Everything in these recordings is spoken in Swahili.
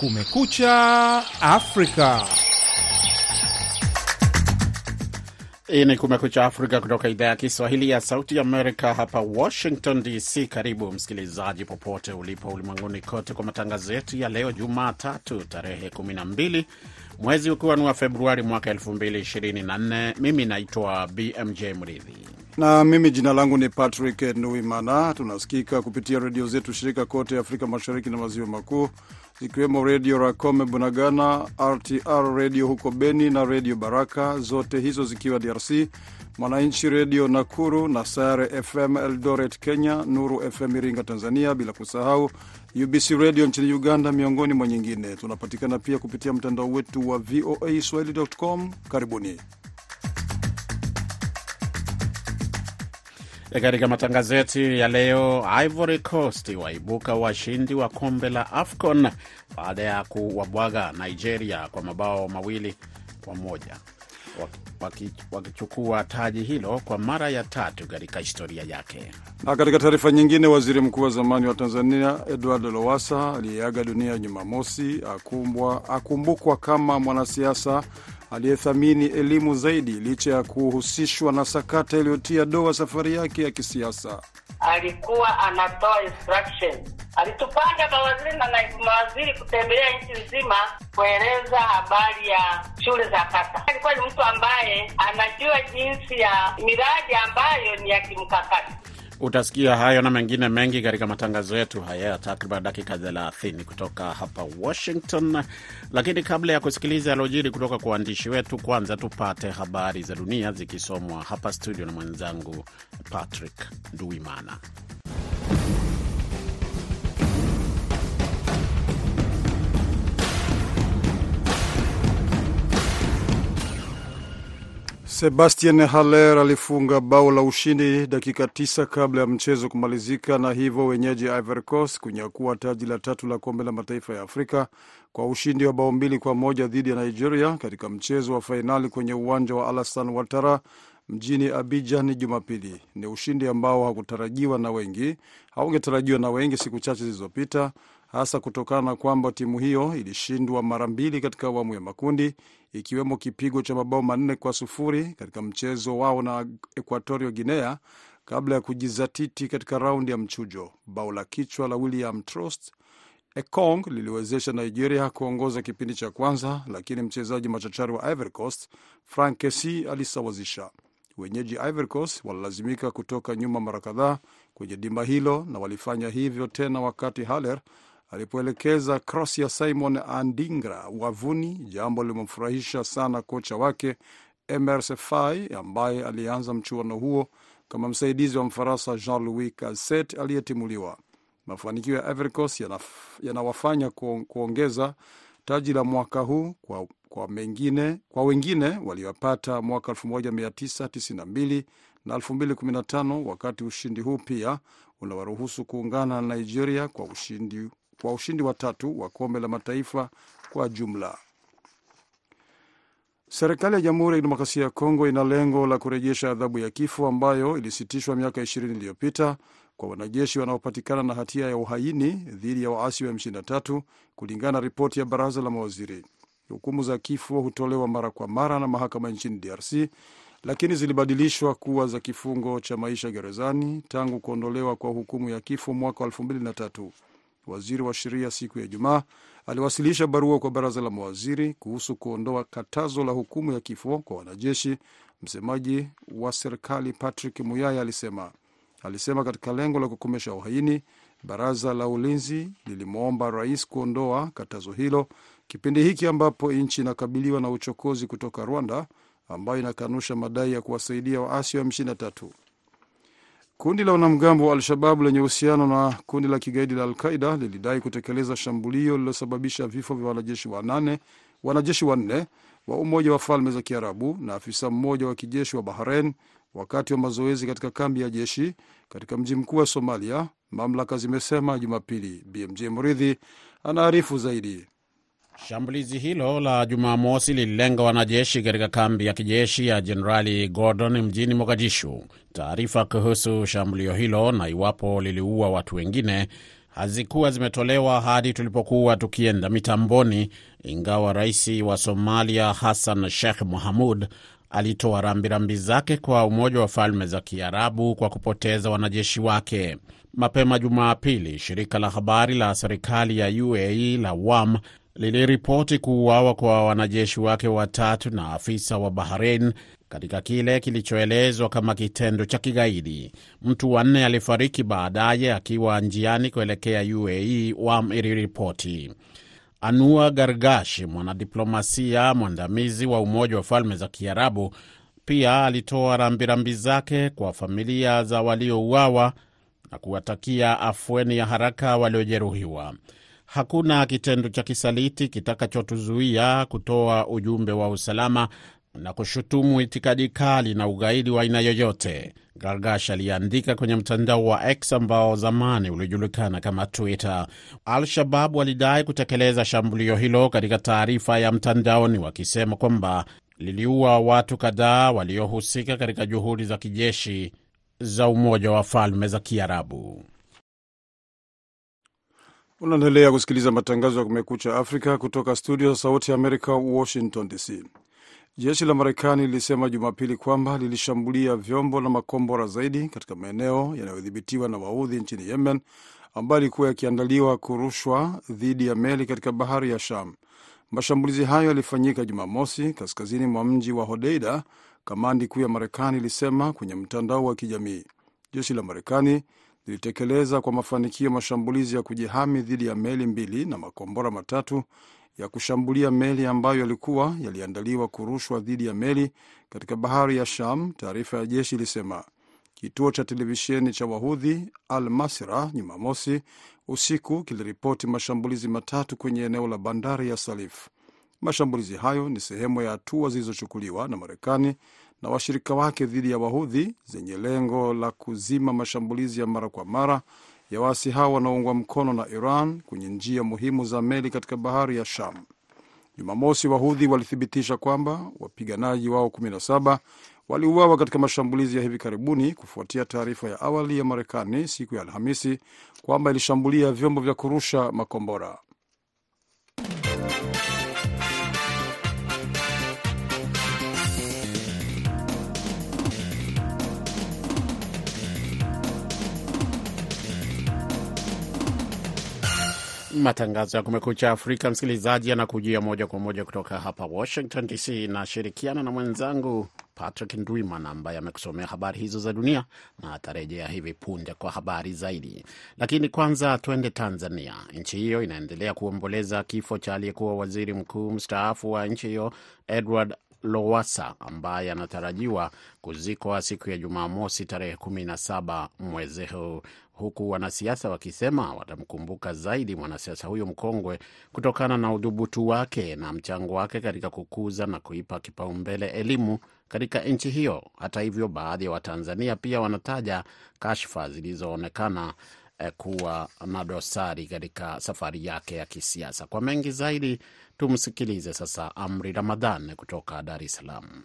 Kumekucha Afrika. Hii ni Kumekucha Afrika kutoka idhaa ya Kiswahili ya Sauti Amerika, hapa Washington DC. Karibu msikilizaji, popote ulipo ulimwenguni kote, kwa matangazo yetu ya leo Jumatatu tarehe 12 mwezi ukiwa ni wa Februari mwaka 2024. Mimi naitwa BMJ Mridhi na mimi jina langu ni Patrick Nuimana. Tunasikika kupitia redio zetu shirika kote Afrika Mashariki na Maziwa Makuu, zikiwemo Redio Racome Bunagana, RTR redio huko Beni na Redio Baraka, zote hizo zikiwa DRC, Mwananchi Redio Nakuru na Sayare FM Eldoret Kenya, Nuru FM Iringa Tanzania, bila kusahau UBC redio nchini Uganda, miongoni mwa nyingine. Tunapatikana pia kupitia mtandao wetu wa VOA swahili.com. Karibuni. Katika matangazo yetu ya leo, Ivory Coast waibuka washindi wa kombe la AFCON baada ya kuwabwaga Nigeria kwa mabao mawili kwa moja wakichukua taji hilo kwa mara ya tatu katika historia yake. Na katika taarifa nyingine, waziri mkuu wa zamani wa Tanzania Edward Lowassa aliyeaga dunia Jumamosi akumbukwa kama mwanasiasa aliyethamini elimu zaidi licha ya kuhusishwa na sakata iliyotia doa safari yake ya kisiasa. Alikuwa anatoa instruction, alitupanga mawaziri na naibu mawaziri kutembelea nchi nzima kueleza habari ya shule za kata. Alikuwa ni mtu ambaye anajua jinsi ya miradi ambayo ni ya kimkakati. Utasikia hayo na mengine mengi katika matangazo yetu haya ya takriban dakika 30 kutoka hapa Washington. Lakini kabla ya kusikiliza yalojiri kutoka kwa waandishi wetu, kwanza tupate habari za dunia zikisomwa hapa studio na mwenzangu Patrick Nduimana. Sebastien Haller alifunga bao la ushindi dakika tisa kabla ya mchezo kumalizika, na hivyo wenyeji Ivory Coast kunyakua taji la tatu la kombe la mataifa ya Afrika kwa ushindi wa bao mbili kwa moja dhidi ya Nigeria katika mchezo wa fainali kwenye uwanja wa Alassane Ouattara mjini Abidjan Jumapili. Ni ushindi ambao hakutarajiwa na wengi, haungetarajiwa na wengi siku chache zilizopita, hasa kutokana na kwamba timu hiyo ilishindwa mara mbili katika awamu ya makundi, ikiwemo kipigo cha mabao manne kwa sufuri katika mchezo wao na Equatorio Guinea kabla ya kujizatiti katika raundi ya mchujo. Bao la kichwa la William Trost Ekong liliwezesha Nigeria kuongoza kipindi cha kwanza, lakini mchezaji machachari wa Ivory Coast Frank Kessy alisawazisha. Wenyeji Ivory Coast walilazimika kutoka nyuma mara kadhaa kwenye dimba hilo na walifanya hivyo tena wakati Haller alipoelekeza cross ya Simon Andingra wavuni, jambo limemfurahisha sana kocha wake Emerse Faé ambaye alianza mchuano huo kama msaidizi wa Mfaransa Jean Louis Casset aliyetimuliwa. Mafanikio ya Ivory Coast yanawafanya kuongeza taji la mwaka huu kwa, kwa, mengine, kwa wengine waliopata mwaka 1992 na 2015, wakati ushindi huu pia unawaruhusu kuungana na Nigeria kwa ushindi, kwa ushindi wa tatu wa kombe la mataifa kwa jumla. Serikali ya Jamhuri ya Kidemokrasia ya Kongo ina lengo la kurejesha adhabu ya kifo ambayo ilisitishwa miaka 20 iliyopita kwa wanajeshi wanaopatikana na hatia ya uhaini dhidi ya waasi wa M23 kulingana na ripoti ya baraza la mawaziri. Hukumu za kifo hutolewa mara kwa mara na mahakama nchini DRC, lakini zilibadilishwa kuwa za kifungo cha maisha gerezani tangu kuondolewa kwa hukumu ya kifo mwaka wa 2003. Waziri wa sheria siku ya Ijumaa aliwasilisha barua kwa baraza la mawaziri kuhusu kuondoa katazo la hukumu ya kifo kwa wanajeshi. Msemaji wa serikali Patrick Muyaya alisema alisema katika lengo la kukomesha uhaini, baraza la ulinzi lilimwomba rais kuondoa katazo hilo kipindi hiki ambapo nchi inakabiliwa na uchokozi kutoka Rwanda ambayo inakanusha madai ya kuwasaidia waasi wa M23. Kundi la wanamgambo wa Al-Shababu lenye uhusiano na kundi la kigaidi la Al-Qaida lilidai kutekeleza shambulio lililosababisha vifo vya wanajeshi wanane wanajeshi wanne wa Umoja wa Falme za Kiarabu na afisa mmoja wa kijeshi wa Bahrain wakati wa mazoezi katika kambi ya jeshi katika mji mkuu wa Somalia, mamlaka zimesema Jumapili. BMJ Mridhi anaarifu zaidi. Shambulizi hilo la Jumamosi lililenga wanajeshi katika kambi ya kijeshi ya Jenerali Gordon mjini Mogadishu. Taarifa kuhusu shambulio hilo na iwapo liliua watu wengine hazikuwa zimetolewa hadi tulipokuwa tukienda mitamboni, ingawa rais wa Somalia Hassan Sheikh Mohamud alitoa rambirambi zake kwa Umoja wa Falme za Kiarabu kwa kupoteza wanajeshi wake. Mapema Jumapili, shirika la habari la serikali ya UAE la WAM liliripoti kuuawa kwa wanajeshi wake watatu na afisa wa Bahrain katika kile kilichoelezwa kama kitendo cha kigaidi. Mtu wanne alifariki baadaye akiwa njiani kuelekea UAE, WAM iliripoti. Anua Gargashi, mwanadiplomasia mwandamizi wa Umoja wa Falme za Kiarabu, pia alitoa rambirambi zake kwa familia za waliouawa na kuwatakia afueni ya haraka waliojeruhiwa. Hakuna kitendo cha kisaliti kitakachotuzuia kutoa ujumbe wa usalama na kushutumu itikadi kali na ugaidi wa aina yoyote, Gargash aliandika kwenye mtandao wa X ambao zamani ulijulikana kama Twitter. Al-Shabab walidai kutekeleza shambulio hilo katika taarifa ya mtandaoni, wakisema kwamba liliua watu kadhaa waliohusika katika juhudi za kijeshi za Umoja wa Falme za Kiarabu. Unaendelea kusikiliza matangazo ya Kumekucha Afrika kutoka studio za Sauti ya Amerika, Washington DC. Jeshi la Marekani lilisema Jumapili kwamba lilishambulia vyombo na makombora zaidi katika maeneo yanayodhibitiwa na Waudhi nchini Yemen, ambayo ilikuwa yakiandaliwa kurushwa dhidi ya meli katika bahari ya Sham. Mashambulizi hayo yalifanyika Jumamosi kaskazini mwa mji wa Hodeida, kamandi kuu ya Marekani ilisema kwenye mtandao wa kijamii. Jeshi la Marekani lilitekeleza kwa mafanikio mashambulizi ya kujihami dhidi ya meli mbili na makombora matatu ya kushambulia meli ambayo yalikuwa yaliandaliwa kurushwa dhidi ya meli katika bahari ya Sham, taarifa ya jeshi ilisema. Kituo cha televisheni cha Wahudhi Al Masira Jumamosi usiku kiliripoti mashambulizi matatu kwenye eneo la bandari ya Salif. Mashambulizi hayo ni sehemu ya hatua zilizochukuliwa na Marekani na washirika wake dhidi ya Wahudhi zenye lengo la kuzima mashambulizi ya mara kwa mara ya waasi hao wanaoungwa mkono na Iran kwenye njia muhimu za meli katika bahari ya Sham. Jumamosi, Wahudhi walithibitisha kwamba wapiganaji wao 17 waliuawa katika mashambulizi ya hivi karibuni kufuatia taarifa ya awali ya Marekani siku ya Alhamisi kwamba ilishambulia vyombo vya kurusha makombora. Matangazo ya Kumekucha Afrika, msikilizaji, yanakujia moja kwa moja kutoka hapa Washington DC. Nashirikiana na mwenzangu Patrick Ndwiman ambaye amekusomea habari hizo za dunia na atarejea hivi punde kwa habari zaidi. Lakini kwanza twende Tanzania. Nchi hiyo inaendelea kuomboleza kifo cha aliyekuwa waziri mkuu mstaafu wa nchi hiyo Edward Lowasa ambaye anatarajiwa kuzikwa siku ya Jumamosi tarehe 17 mwezi huu, huku wanasiasa wakisema watamkumbuka zaidi mwanasiasa huyo mkongwe kutokana na udhubutu wake na mchango wake katika kukuza na kuipa kipaumbele elimu katika nchi hiyo. Hata hivyo, baadhi ya Watanzania pia wanataja kashfa zilizoonekana eh, kuwa na dosari katika safari yake ya kisiasa. Kwa mengi zaidi, tumsikilize sasa Amri Ramadhan kutoka Dar es Salaam.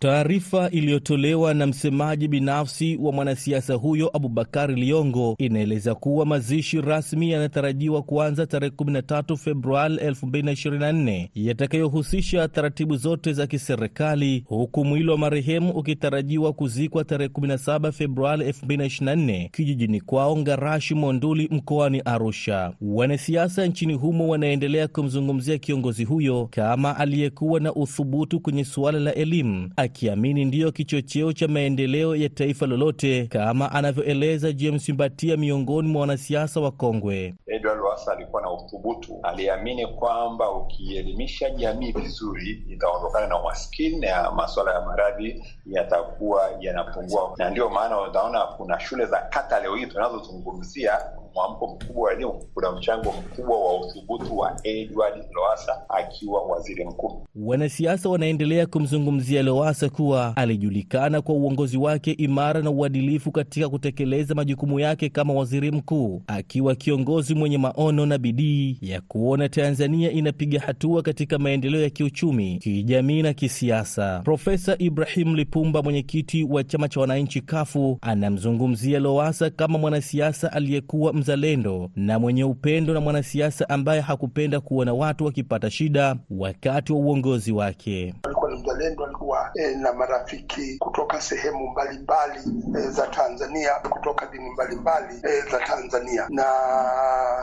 Taarifa iliyotolewa na msemaji binafsi wa mwanasiasa huyo Abubakari Liongo inaeleza kuwa mazishi rasmi yanatarajiwa kuanza tarehe 13 Februari 2024 yatakayohusisha taratibu zote za kiserikali, huku mwili wa marehemu ukitarajiwa kuzikwa tarehe 17 Februari 2024 kijijini kwao Ngarashi Monduli mkoani Arusha. Wanasiasa nchini humo wanaendelea kumzungumzia kiongozi huyo kama aliyekuwa na uthubutu kwenye suala la elimu akiamini ndiyo kichocheo cha maendeleo ya taifa lolote, kama anavyoeleza James Mbatia, miongoni mwa wanasiasa wa kongwe. Edward Lowassa alikuwa na uthubutu, aliamini kwamba ukielimisha jamii vizuri itaondokana na umaskini na masuala ya maradhi yatakuwa yanapungua, na ndiyo maana utaona kuna shule za kata leo hii tunazozungumzia mwamko mkubwa wa elimu. Kuna mchango mkubwa wa uthubutu wa Edward Lowassa akiwa waziri mkuu. Wanasiasa wanaendelea kumzungumzia Lowassa kuwa alijulikana kwa uongozi wake imara na uadilifu katika kutekeleza majukumu yake kama waziri mkuu, akiwa kiongozi mwenye maono na bidii ya kuona Tanzania inapiga hatua katika maendeleo ya kiuchumi, kijamii na kisiasa. Profesa Ibrahim Lipumba, mwenyekiti wa chama cha wananchi kafu, anamzungumzia Lowassa kama mwanasiasa aliyekuwa mzalendo na mwenye upendo na mwanasiasa ambaye hakupenda kuona watu wakipata shida wakati wa uongozi wake. Alikuwa ni mzalendo, alikuwa e, na marafiki kutoka sehemu mbalimbali e, za Tanzania, kutoka dini mbalimbali e, za Tanzania, na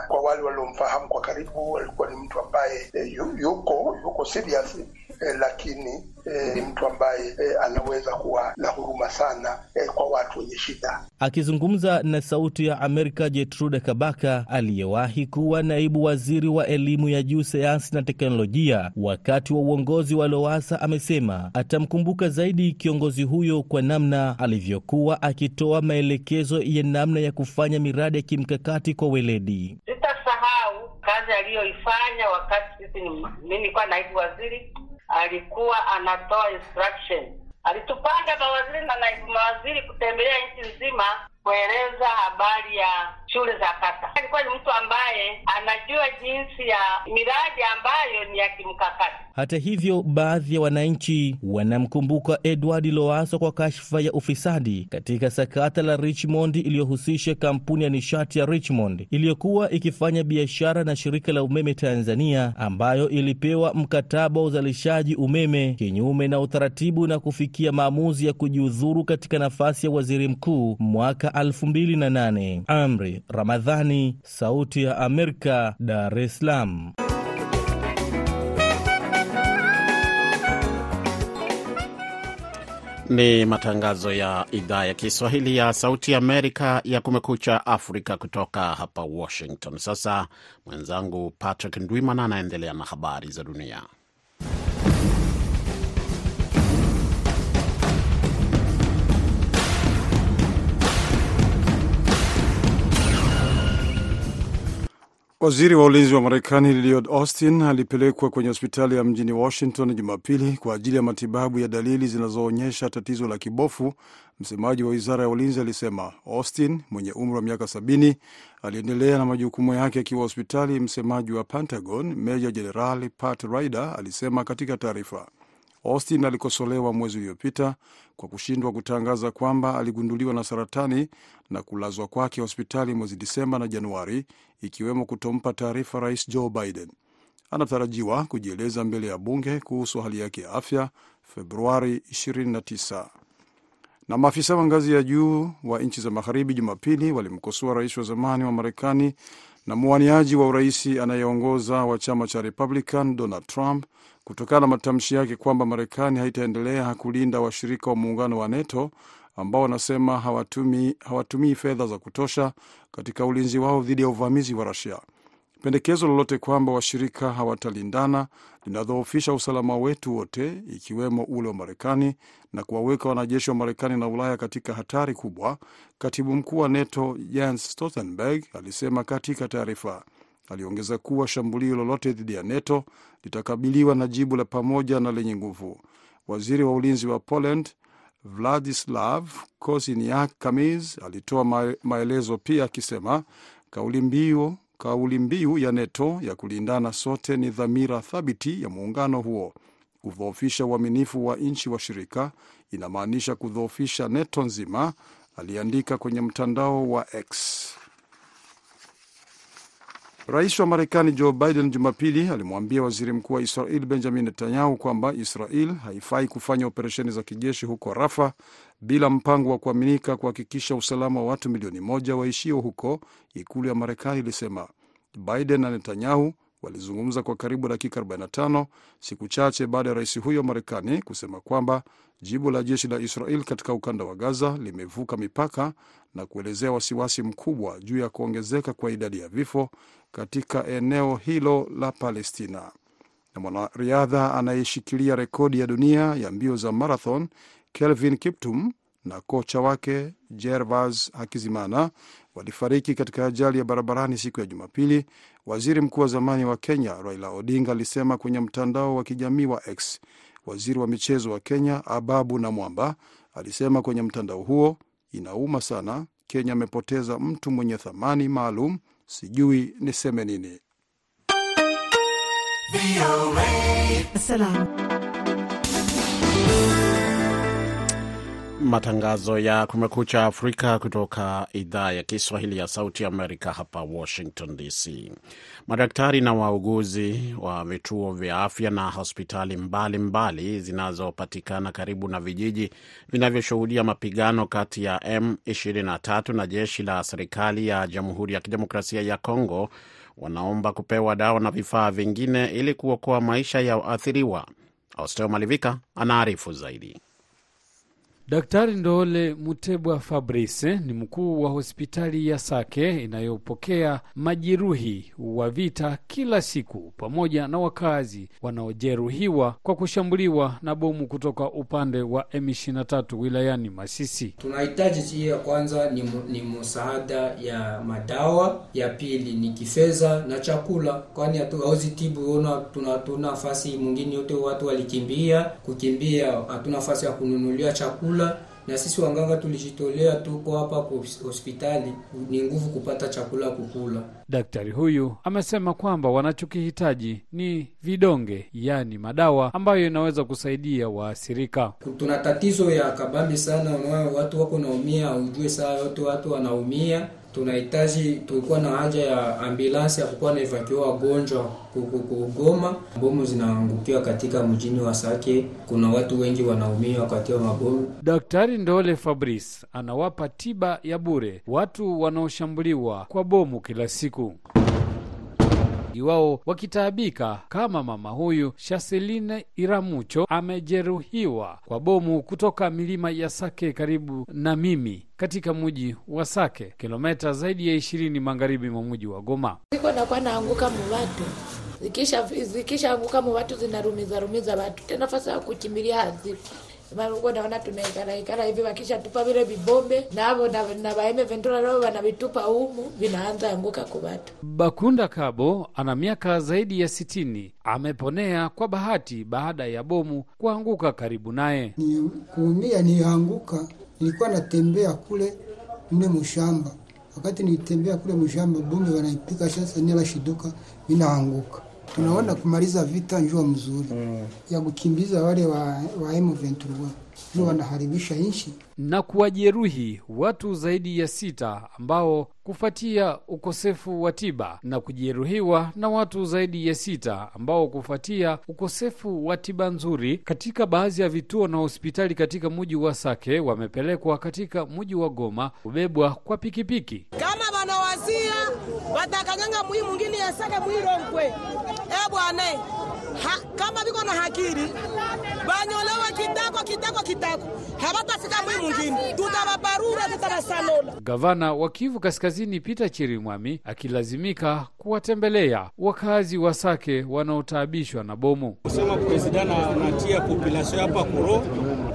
kwa wale waliomfahamu kwa karibu, alikuwa ni mtu ambaye e, yuko yuko serious e, lakini ni e, mtu ambaye eh, anaweza kuwa na huruma sana eh, kwa watu wenye shida. Akizungumza na Sauti ya Amerika, Jetrude Kabaka aliyewahi kuwa naibu waziri wa elimu ya juu, sayansi na teknolojia wakati wa uongozi wa Lowasa, amesema atamkumbuka zaidi kiongozi huyo kwa namna alivyokuwa akitoa maelekezo ya namna ya kufanya miradi ya kimkakati kwa weledi. Sitasahau kazi aliyoifanya wakati sisi, mimi nilikuwa naibu waziri alikuwa anatoa instruction. Alitupanga mawaziri na naibu mawaziri kutembelea nchi nzima kueleza habari ya shule za kata. Alikuwa ni mtu ambaye anajua jinsi ya miradi ambayo ni ya kimkakati. Hata hivyo, baadhi ya wananchi wanamkumbuka Edward Lowassa kwa kashfa ya ufisadi katika sakata la Richmond iliyohusisha kampuni ya nishati ya Richmond iliyokuwa ikifanya biashara na shirika la umeme Tanzania, ambayo ilipewa mkataba wa uzalishaji umeme kinyume na utaratibu na kufikia maamuzi ya kujiudhuru katika nafasi ya waziri mkuu mwaka 2008. Amri Ramadhani, Sauti ya Amerika, Dar es Salaam. Ni matangazo ya idhaa ya Kiswahili ya Sauti Amerika ya Kumekucha Afrika kutoka hapa Washington. Sasa mwenzangu Patrick Ndwimana anaendelea na habari za dunia. Waziri wa ulinzi wa Marekani Lloyd Austin alipelekwa kwenye hospitali ya mjini Washington Jumapili kwa ajili ya matibabu ya dalili zinazoonyesha tatizo la kibofu. Msemaji wa wizara ya ulinzi alisema Austin mwenye umri wa miaka sabini aliendelea na majukumu yake akiwa hospitali. Msemaji wa Pentagon meja jenerali Pat Ryder alisema katika taarifa. Austin alikosolewa mwezi uliopita kwa kushindwa kutangaza kwamba aligunduliwa na saratani na kulazwa kwake hospitali mwezi Disemba na Januari, ikiwemo kutompa taarifa Rais Joe Biden. Anatarajiwa kujieleza mbele ya bunge kuhusu hali yake ya afya Februari 29. Na maafisa wa ngazi ya juu wa nchi za magharibi Jumapili walimkosoa rais wa zamani wa Marekani na mwaniaji wa urais anayeongoza wa chama cha Republican Donald Trump kutokana na matamshi yake kwamba Marekani haitaendelea kulinda washirika wa muungano wa NATO ambao wanasema hawatumii hawatumi fedha za kutosha katika ulinzi wao dhidi ya uvamizi wa Rusia. Pendekezo lolote kwamba washirika hawatalindana linadhoofisha usalama wetu wote, ikiwemo ule wa Marekani na kuwaweka wanajeshi wa Marekani na Ulaya katika hatari kubwa, katibu mkuu wa NATO Jens Stoltenberg alisema katika taarifa. Aliongeza kuwa shambulio lolote dhidi ya NATO litakabiliwa na jibu la pamoja na lenye nguvu. Waziri wa ulinzi wa Poland Vladislav Kosiniak Kamiz alitoa maelezo pia akisema kauli mbiu kauli mbiu ya NATO ya kulindana sote ni dhamira thabiti ya muungano huo. Kudhoofisha uaminifu wa nchi washirika inamaanisha kudhoofisha NATO nzima, aliandika kwenye mtandao wa X. Rais wa Marekani Joe Biden Jumapili alimwambia waziri mkuu wa Israel Benjamin Netanyahu kwamba Israel haifai kufanya operesheni za kijeshi huko Rafa bila mpango wa kuaminika kuhakikisha usalama wa watu milioni moja waishio huko, ikulu ya Marekani ilisema. Biden na Netanyahu walizungumza kwa karibu dakika 45 siku chache baada ya rais huyo Marekani kusema kwamba jibu la jeshi la Israel katika ukanda wa Gaza limevuka mipaka na kuelezea wasiwasi mkubwa juu ya kuongezeka kwa idadi ya vifo katika eneo hilo la Palestina. Na mwanariadha anayeshikilia rekodi ya dunia ya mbio za marathon Kelvin Kiptum na kocha wake Gervas Hakizimana walifariki katika ajali ya barabarani siku ya Jumapili. Waziri mkuu wa zamani wa Kenya Raila Odinga alisema kwenye mtandao wa kijamii wa X. Waziri wa michezo wa Kenya Ababu Namwamba alisema kwenye mtandao huo, inauma sana, Kenya amepoteza mtu mwenye thamani maalum sijui niseme nini. Matangazo ya Kumekucha Afrika kutoka idhaa ya Kiswahili ya Sauti Amerika hapa Washington DC. Madaktari na wauguzi wa vituo vya afya na hospitali mbalimbali zinazopatikana karibu na vijiji vinavyoshuhudia mapigano kati ya M23 na jeshi la serikali ya Jamhuri ya Kidemokrasia ya Kongo wanaomba kupewa dawa na vifaa vingine ili kuokoa maisha ya waathiriwa. Austeo Malivika anaarifu zaidi. Daktari Ndole Mutebwa Fabrice ni mkuu wa hospitali ya Sake inayopokea majeruhi wa vita kila siku pamoja na wakazi wanaojeruhiwa kwa kushambuliwa na bomu kutoka upande wa M23 wilayani Masisi. Tunahitaji hii ya kwanza ni, ni msaada ya madawa, ya pili ni kifedha na chakula, kwani hatuwezi tibu ona, tuna nafasi mwingine yote watu walikimbia kukimbia, hatuna nafasi ya kununulia chakula na sisi wanganga tulijitolea, tuko hapa kwa hospitali, ni nguvu kupata chakula kukula. Daktari huyu amesema kwamba wanachokihitaji ni vidonge, yaani madawa ambayo inaweza kusaidia waathirika. Tuna tatizo ya kabambi sana, unaona watu wako naumia, ujue saa yote watu wanaumia tunahitaji tulikuwa na haja ya ambulansi ya kukuwa na evakiwa wagonjwa kugoma. Bomu zinaangukiwa katika mjini wa Sake, kuna watu wengi wanaumia wakati wa mabomu. Daktari Ndole Fabrice anawapa tiba ya bure watu wanaoshambuliwa kwa bomu kila siku wao wakitaabika kama mama huyu Shaseline Iramucho amejeruhiwa kwa bomu kutoka milima ya Sake karibu na mimi katika mji wa Sake, kilometa zaidi ya ishirini magharibi mwa mji wa Goma. Ziko nakuwa naanguka muvatu zikisha zikishaanguka muvatu zinarumiza rumiza watu. Tena nafasi ya kukimbilia hazipo Maruko naona tunaikara ikara hivi wakisha tupa vile vibombe na hapo na, na baime ventura leo wanavitupa humu vinaanza anguka kwa. Bakunda Kabo ana miaka zaidi ya sitini, ameponea kwa bahati baada ya bomu kuanguka karibu naye. Ni kuumia nianguka, nilikuwa natembea kule mle mushamba, wakati nitembea kule mushamba, bombe wanaipika sasa, nilashiduka vinaanguka tunaona kumaliza vita njua mzuri mm. ya kukimbiza wale wa, wa M23 ndio wanaharibisha nchi na kuwajeruhi watu zaidi ya sita ambao kufuatia ukosefu wa tiba na kujeruhiwa na watu zaidi ya sita ambao kufuatia ukosefu wa tiba nzuri katika baadhi ya vituo na hospitali katika mji wa Sake wamepelekwa katika mji wa Goma kubebwa kwa pikipiki. Kama wanawazia watakanyanga mwi mwingine ya Sake mwirongwe e bwana ha, kama viko na hakiri banyolewa kitako kitako kitako havatafika mwi mwingine, tutavabarura tutavasalola. Gavana wa Kivu Kaskazini Peter Chirimwami akilazimika kuwatembelea wakazi wa Sake wanaotaabishwa na bomu. Kusema president anatia populasio hapa kuro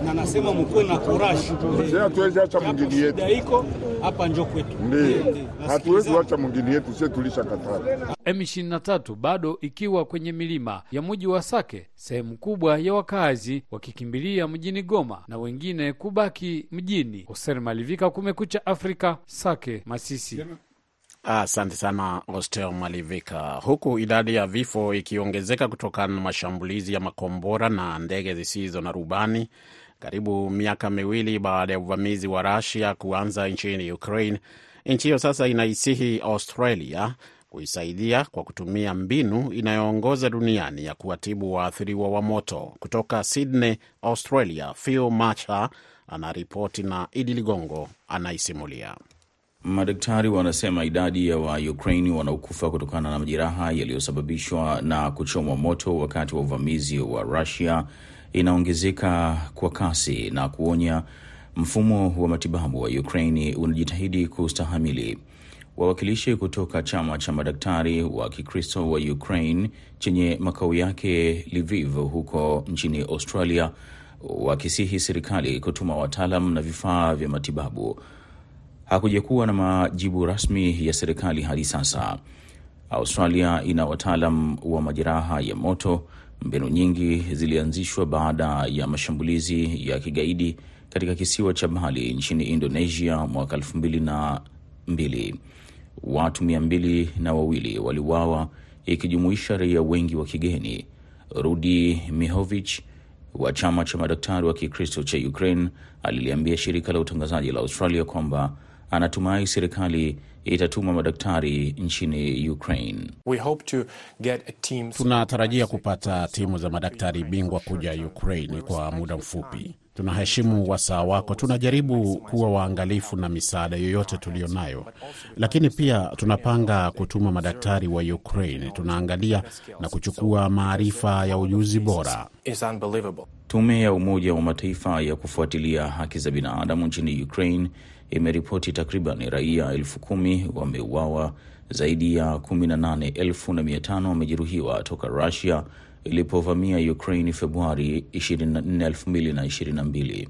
na nasema mkuwe na kurashi, hatuwezi acha mwingine yetu iko hapa njo kwetu, ndio hatuwezi acha mwingine yetu, sie tulisha katara. M23 bado ikiwa kwenye milima ya mji wa Sake, sehemu kubwa ya wakazi wakikimbilia mjini Goma na wengine kubaki mjini. Hoser Malivika, Kumekucha Afrika, Sake, Masisi. Asante sana Oster Malivika. Huku idadi ya vifo ikiongezeka kutokana na mashambulizi ya makombora na ndege zisizo na rubani karibu miaka miwili baada ya uvamizi wa Rusia kuanza nchini Ukraine, nchi hiyo sasa inaisihi Australia kuisaidia kwa kutumia mbinu inayoongoza duniani ya kuwatibu waathiriwa wa moto. Kutoka Sydney, Australia, Phil Macha anaripoti na Idi Ligongo anaisimulia. Madaktari wanasema idadi ya Waukraini wanaokufa kutokana na majeraha yaliyosababishwa na kuchomwa moto wakati wa uvamizi wa Rusia inaongezeka kwa kasi na kuonya mfumo wa matibabu wa Ukraini unajitahidi kustahamili. Wawakilishi kutoka chama cha madaktari wa Kikristo wa Ukraine chenye makao yake Lviv huko nchini Australia wakisihi serikali kutuma wataalam na vifaa vya matibabu. Hakuja kuwa na majibu rasmi ya serikali hadi sasa. Australia ina wataalam wa majeraha ya moto. Mbinu nyingi zilianzishwa baada ya mashambulizi ya kigaidi katika kisiwa cha Bali nchini Indonesia mwaka elfu mbili na mbili. Watu mia mbili na wawili waliuawa ikijumuisha raia wengi wa kigeni. Rudi Mihovich wa chama cha madaktari wa Kikristo cha Ukraine aliliambia shirika la utangazaji la Australia kwamba anatumai serikali itatuma madaktari nchini Ukraine. We hope to get a team... Tunatarajia kupata timu za madaktari bingwa kuja Ukraine kwa muda mfupi. Tunaheshimu wasaa wako, tunajaribu kuwa waangalifu na misaada yoyote tuliyo nayo, lakini pia tunapanga kutuma madaktari wa Ukraine. Tunaangalia na kuchukua maarifa ya ujuzi bora. Tume ya Umoja wa Mataifa ya kufuatilia haki za binadamu nchini Ukraine imeripoti takriban raia elfu kumi wameuawa, zaidi ya 18,500 wamejeruhiwa toka Rusia ilipovamia Ukraine Februari 24, 2022.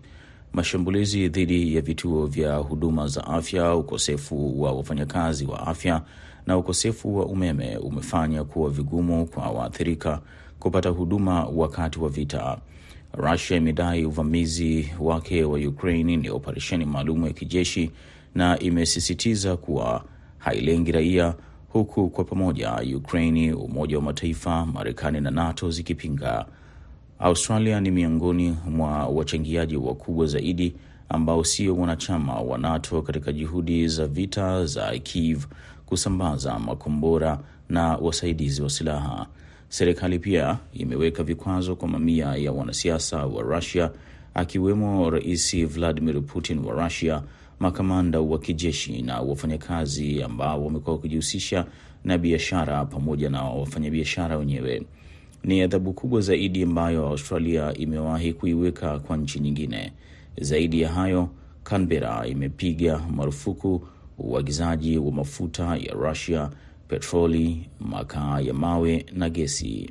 Mashambulizi dhidi ya vituo vya huduma za afya, ukosefu wa wafanyakazi wa afya na ukosefu wa umeme umefanya kuwa vigumu kwa waathirika kupata huduma wakati wa vita. Rusia imedai uvamizi wake wa Ukraine ni operesheni maalum ya kijeshi na imesisitiza kuwa hailengi raia, huku kwa pamoja Ukraini, Umoja wa Mataifa, Marekani na NATO zikipinga. Australia ni miongoni mwa wachangiaji wakubwa zaidi ambao sio wanachama wa NATO katika juhudi za vita za Kiev kusambaza makombora na wasaidizi wa silaha. Serikali pia imeweka vikwazo kwa mamia ya wanasiasa wa Rusia akiwemo Rais Vladimir Putin wa Rusia, makamanda wa kijeshi na wafanyakazi ambao wamekuwa wakijihusisha na biashara pamoja na wafanyabiashara wenyewe. Ni adhabu kubwa zaidi ambayo Australia imewahi kuiweka kwa nchi nyingine. Zaidi ya hayo, Canberra imepiga marufuku uagizaji wa mafuta ya Rusia, petroli, makaa ya mawe na gesi.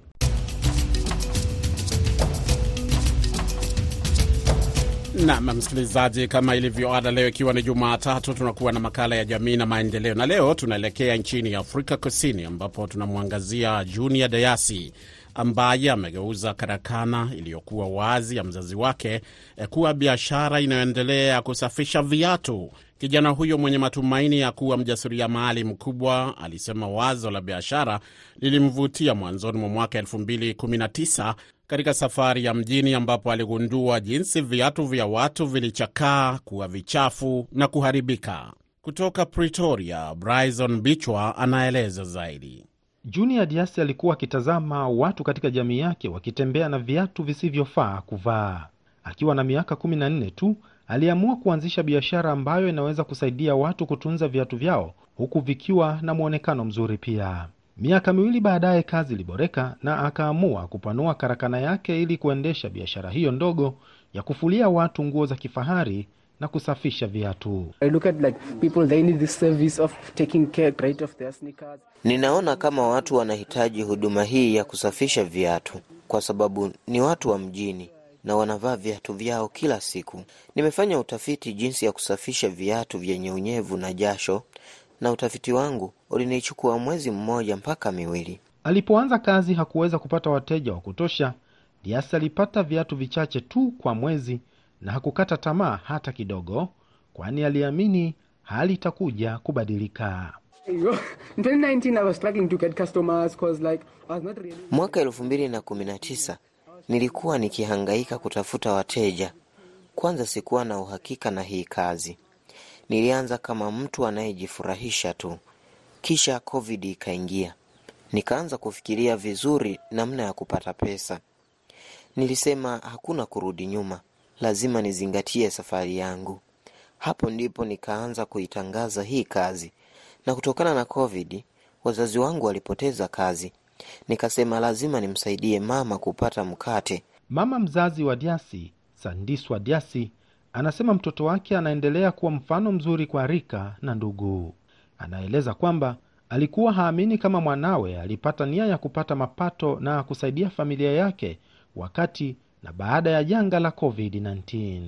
Nam msikilizaji, kama ilivyo ada, leo ikiwa ni Jumatatu, tunakuwa na makala ya jamii na maendeleo, na leo tunaelekea nchini Afrika Kusini ambapo tunamwangazia Junior Dayasi ambaye amegeuza karakana iliyokuwa wazi ya mzazi wake kuwa biashara inayoendelea kusafisha viatu. Kijana huyo mwenye matumaini ya kuwa mjasiriamali mkubwa alisema wazo la biashara lilimvutia mwanzoni mwa mwaka 2019 katika safari ya mjini ambapo aligundua jinsi viatu vya watu vilichakaa, kuwa vichafu na kuharibika. Kutoka Pretoria, Bryson Bichwa anaeleza zaidi. Junior Diasi alikuwa akitazama watu katika jamii yake wakitembea na viatu visivyofaa kuvaa. Akiwa na miaka 14 tu aliamua kuanzisha biashara ambayo inaweza kusaidia watu kutunza viatu vyao huku vikiwa na mwonekano mzuri pia. Miaka miwili baadaye kazi iliboreka na akaamua kupanua karakana yake ili kuendesha biashara hiyo ndogo ya kufulia watu nguo za kifahari na kusafisha viatu. Ninaona kama watu wanahitaji huduma hii ya kusafisha viatu kwa sababu ni watu wa mjini na wanavaa viatu vyao kila siku. Nimefanya utafiti jinsi ya kusafisha viatu vyenye unyevu na jasho, na utafiti wangu ulinichukua mwezi mmoja mpaka miwili. Alipoanza kazi hakuweza kupata wateja wa kutosha. Diasi alipata viatu vichache tu kwa mwezi na hakukata tamaa hata kidogo, kwani aliamini hali itakuja kubadilika. Mwaka elfu mbili na kumi na tisa nilikuwa nikihangaika kutafuta wateja. Kwanza sikuwa na uhakika na hii kazi, nilianza kama mtu anayejifurahisha tu, kisha COVID ikaingia, nikaanza kufikiria vizuri namna ya kupata pesa. Nilisema hakuna kurudi nyuma, lazima nizingatie safari yangu. Hapo ndipo nikaanza kuitangaza hii kazi, na kutokana na COVID wazazi wangu walipoteza kazi, nikasema lazima nimsaidie mama kupata mkate. Mama mzazi wa Diasi, Sandiswa Diasi, anasema mtoto wake anaendelea kuwa mfano mzuri kwa rika na ndugu. Anaeleza kwamba alikuwa haamini kama mwanawe alipata nia ya kupata mapato na kusaidia familia yake wakati na baada ya janga la COVID-19.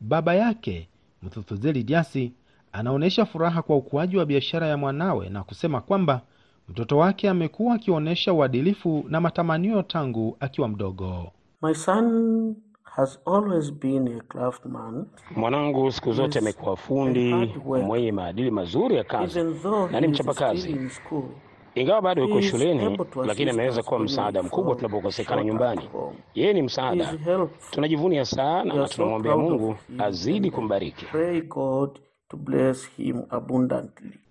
Baba yake Mthuthuzeli Diasi anaonyesha furaha kwa ukuaji wa biashara ya mwanawe na kusema kwamba mtoto wake amekuwa akionyesha uadilifu na matamanio tangu akiwa mdogo. My son has always been a craftsman. Mwanangu siku zote amekuwa fundi mwenye maadili mazuri ya kazi na ni mchapakazi. Ingawa bado yuko shuleni, lakini ameweza kuwa msaada mkubwa tunapokosekana nyumbani. Yeye ni msaada, tunajivunia sana na proud Mungu azidi kumbariki.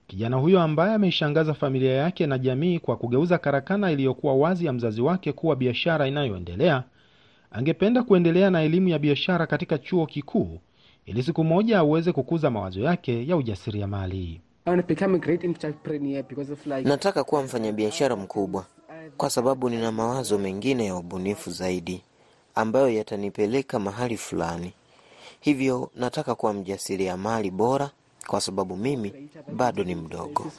Kijana huyo ambaye ameishangaza familia yake na jamii kwa kugeuza karakana iliyokuwa wazi ya mzazi wake kuwa biashara inayoendelea, angependa kuendelea na elimu ya biashara katika chuo kikuu ili siku moja aweze kukuza mawazo yake ya ujasiriamali. Nataka kuwa mfanyabiashara mkubwa kwa sababu nina mawazo mengine ya ubunifu zaidi ambayo yatanipeleka mahali fulani. Hivyo nataka kuwa mjasiriamali bora kwa sababu mimi bado ni mdogo.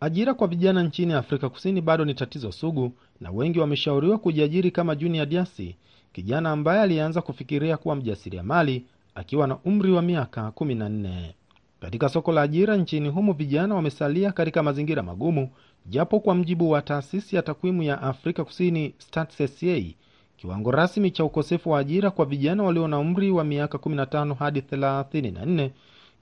Ajira kwa vijana nchini Afrika Kusini bado ni tatizo sugu, na wengi wameshauriwa kujiajiri kama Junior Diasi, kijana ambaye alianza kufikiria kuwa mjasiriamali akiwa na umri wa miaka kumi na nne. Katika soko la ajira nchini humo, vijana wamesalia katika mazingira magumu, japo kwa mjibu wa taasisi ya takwimu ya Afrika Kusini StatsSA, kiwango rasmi cha ukosefu wa ajira kwa vijana walio na umri wa miaka 15 hadi 34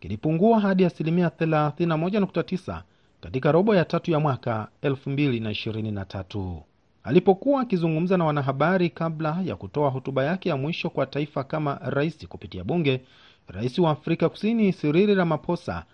kilipungua hadi asilimia 31.9 katika robo ya tatu ya mwaka 2023. Alipokuwa akizungumza na wanahabari kabla ya kutoa hotuba yake ya mwisho kwa taifa kama rais kupitia bunge, rais wa Afrika Kusini Cyril Ramaphosa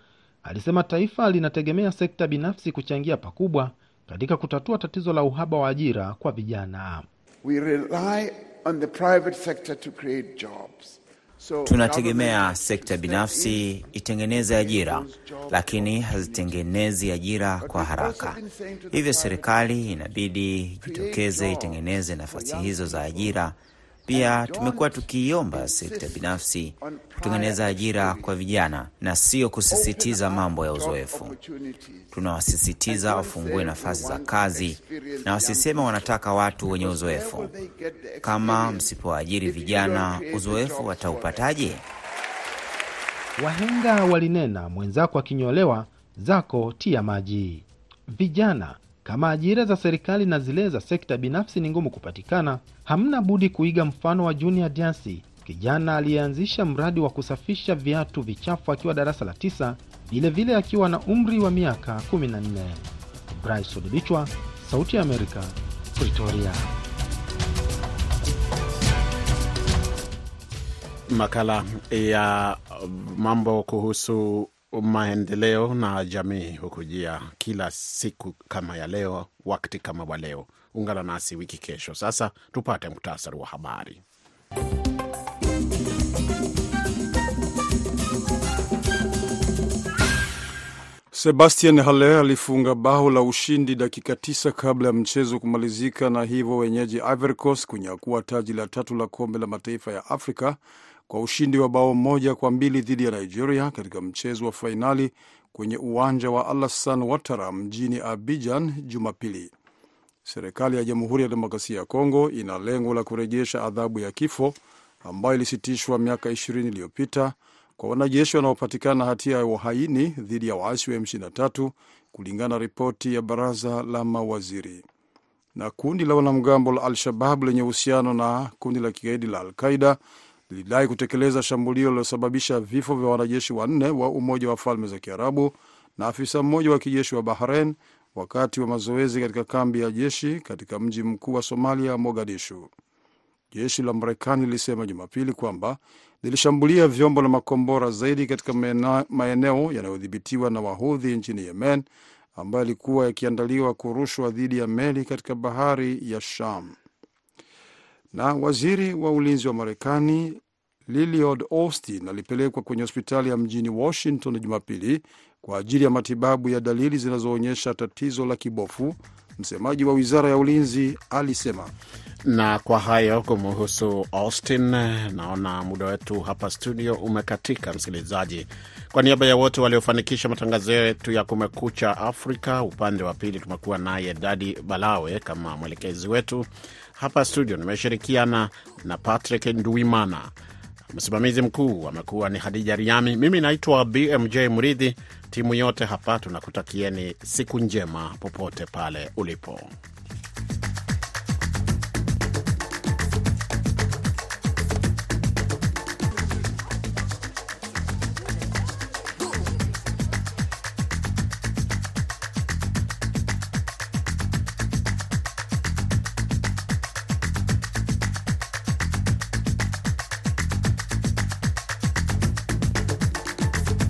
alisema taifa linategemea sekta binafsi kuchangia pakubwa katika kutatua tatizo la uhaba wa ajira kwa vijana. We rely on the private sector to create jobs. So Tunategemea sekta binafsi itengeneze ajira, lakini hazitengenezi ajira kwa haraka. Hivyo serikali inabidi jitokeze itengeneze nafasi hizo za ajira. Pia tumekuwa tukiiomba sekta binafsi kutengeneza ajira kwa vijana na sio kusisitiza mambo ya uzoefu. Tunawasisitiza wafungue nafasi za kazi na wasiseme wanataka watu wenye uzoefu. Kama msipoajiri vijana, uzoefu wataupataje? Wahenga walinena mwenzako akinyolewa zako tia maji. Vijana, kama ajira za serikali na zile za sekta binafsi ni ngumu kupatikana, hamna budi kuiga mfano wa Junior Diasi, kijana aliyeanzisha mradi wa kusafisha viatu vichafu akiwa darasa la tisa, vilevile akiwa na umri wa miaka 14. Bryce Odibichwa, Sauti ya Amerika, Pretoria. Makala ya mambo kuhusu maendeleo na jamii hukujia kila siku kama ya leo, wakati kama wa leo. Ungana nasi wiki kesho. Sasa tupate muhtasari wa habari. Sebastian Haller alifunga bao la ushindi dakika tisa kabla ya mchezo kumalizika na hivyo wenyeji Ivory Coast kunyakua taji la tatu la kombe la mataifa ya Afrika kwa ushindi wa bao moja kwa mbili dhidi ya Nigeria katika mchezo wa fainali kwenye uwanja wa Alassane Ouattara mjini Abidjan Jumapili. Serikali ya Jamhuri ya Demokrasia ya Kongo ina lengo la kurejesha adhabu ya kifo ambayo ilisitishwa miaka 20 iliyopita kwa wanajeshi wanaopatikana hatia ya uhaini dhidi ya waasi wa M23 kulingana na ripoti ya baraza la mawaziri. Na kundi la wanamgambo la Al-Shabab lenye uhusiano na kundi la kigaidi la Al-Qaida lilidai kutekeleza shambulio lililosababisha vifo vya wanajeshi wanne wa Umoja wa Falme za Kiarabu na afisa mmoja wa kijeshi wa Bahrain wakati wa mazoezi katika kambi ya jeshi katika mji mkuu wa Somalia, Mogadishu. Jeshi la Marekani lilisema Jumapili kwamba lilishambulia vyombo na makombora zaidi katika maeneo yanayodhibitiwa na Wahudhi nchini Yemen, ambayo yalikuwa yakiandaliwa kurushwa dhidi ya meli katika bahari ya Sham. Na waziri wa ulinzi wa Marekani Lloyd Austin alipelekwa kwenye hospitali ya mjini Washington Jumapili kwa ajili ya matibabu ya dalili zinazoonyesha tatizo la kibofu. Msemaji wa wizara ya ulinzi alisema. Na kwa hayo kumuhusu Austin, naona muda wetu hapa studio umekatika. Msikilizaji, kwa niaba ya wote waliofanikisha matangazo yetu ya Kumekucha Afrika, upande wa pili tumekuwa naye Dadi Balawe kama mwelekezi wetu hapa studio. Nimeshirikiana na Patrick Nduimana. msimamizi mkuu amekuwa ni Hadija Riami, mimi naitwa BMJ Mridhi. Timu yote hapa tunakutakieni siku njema popote pale ulipo.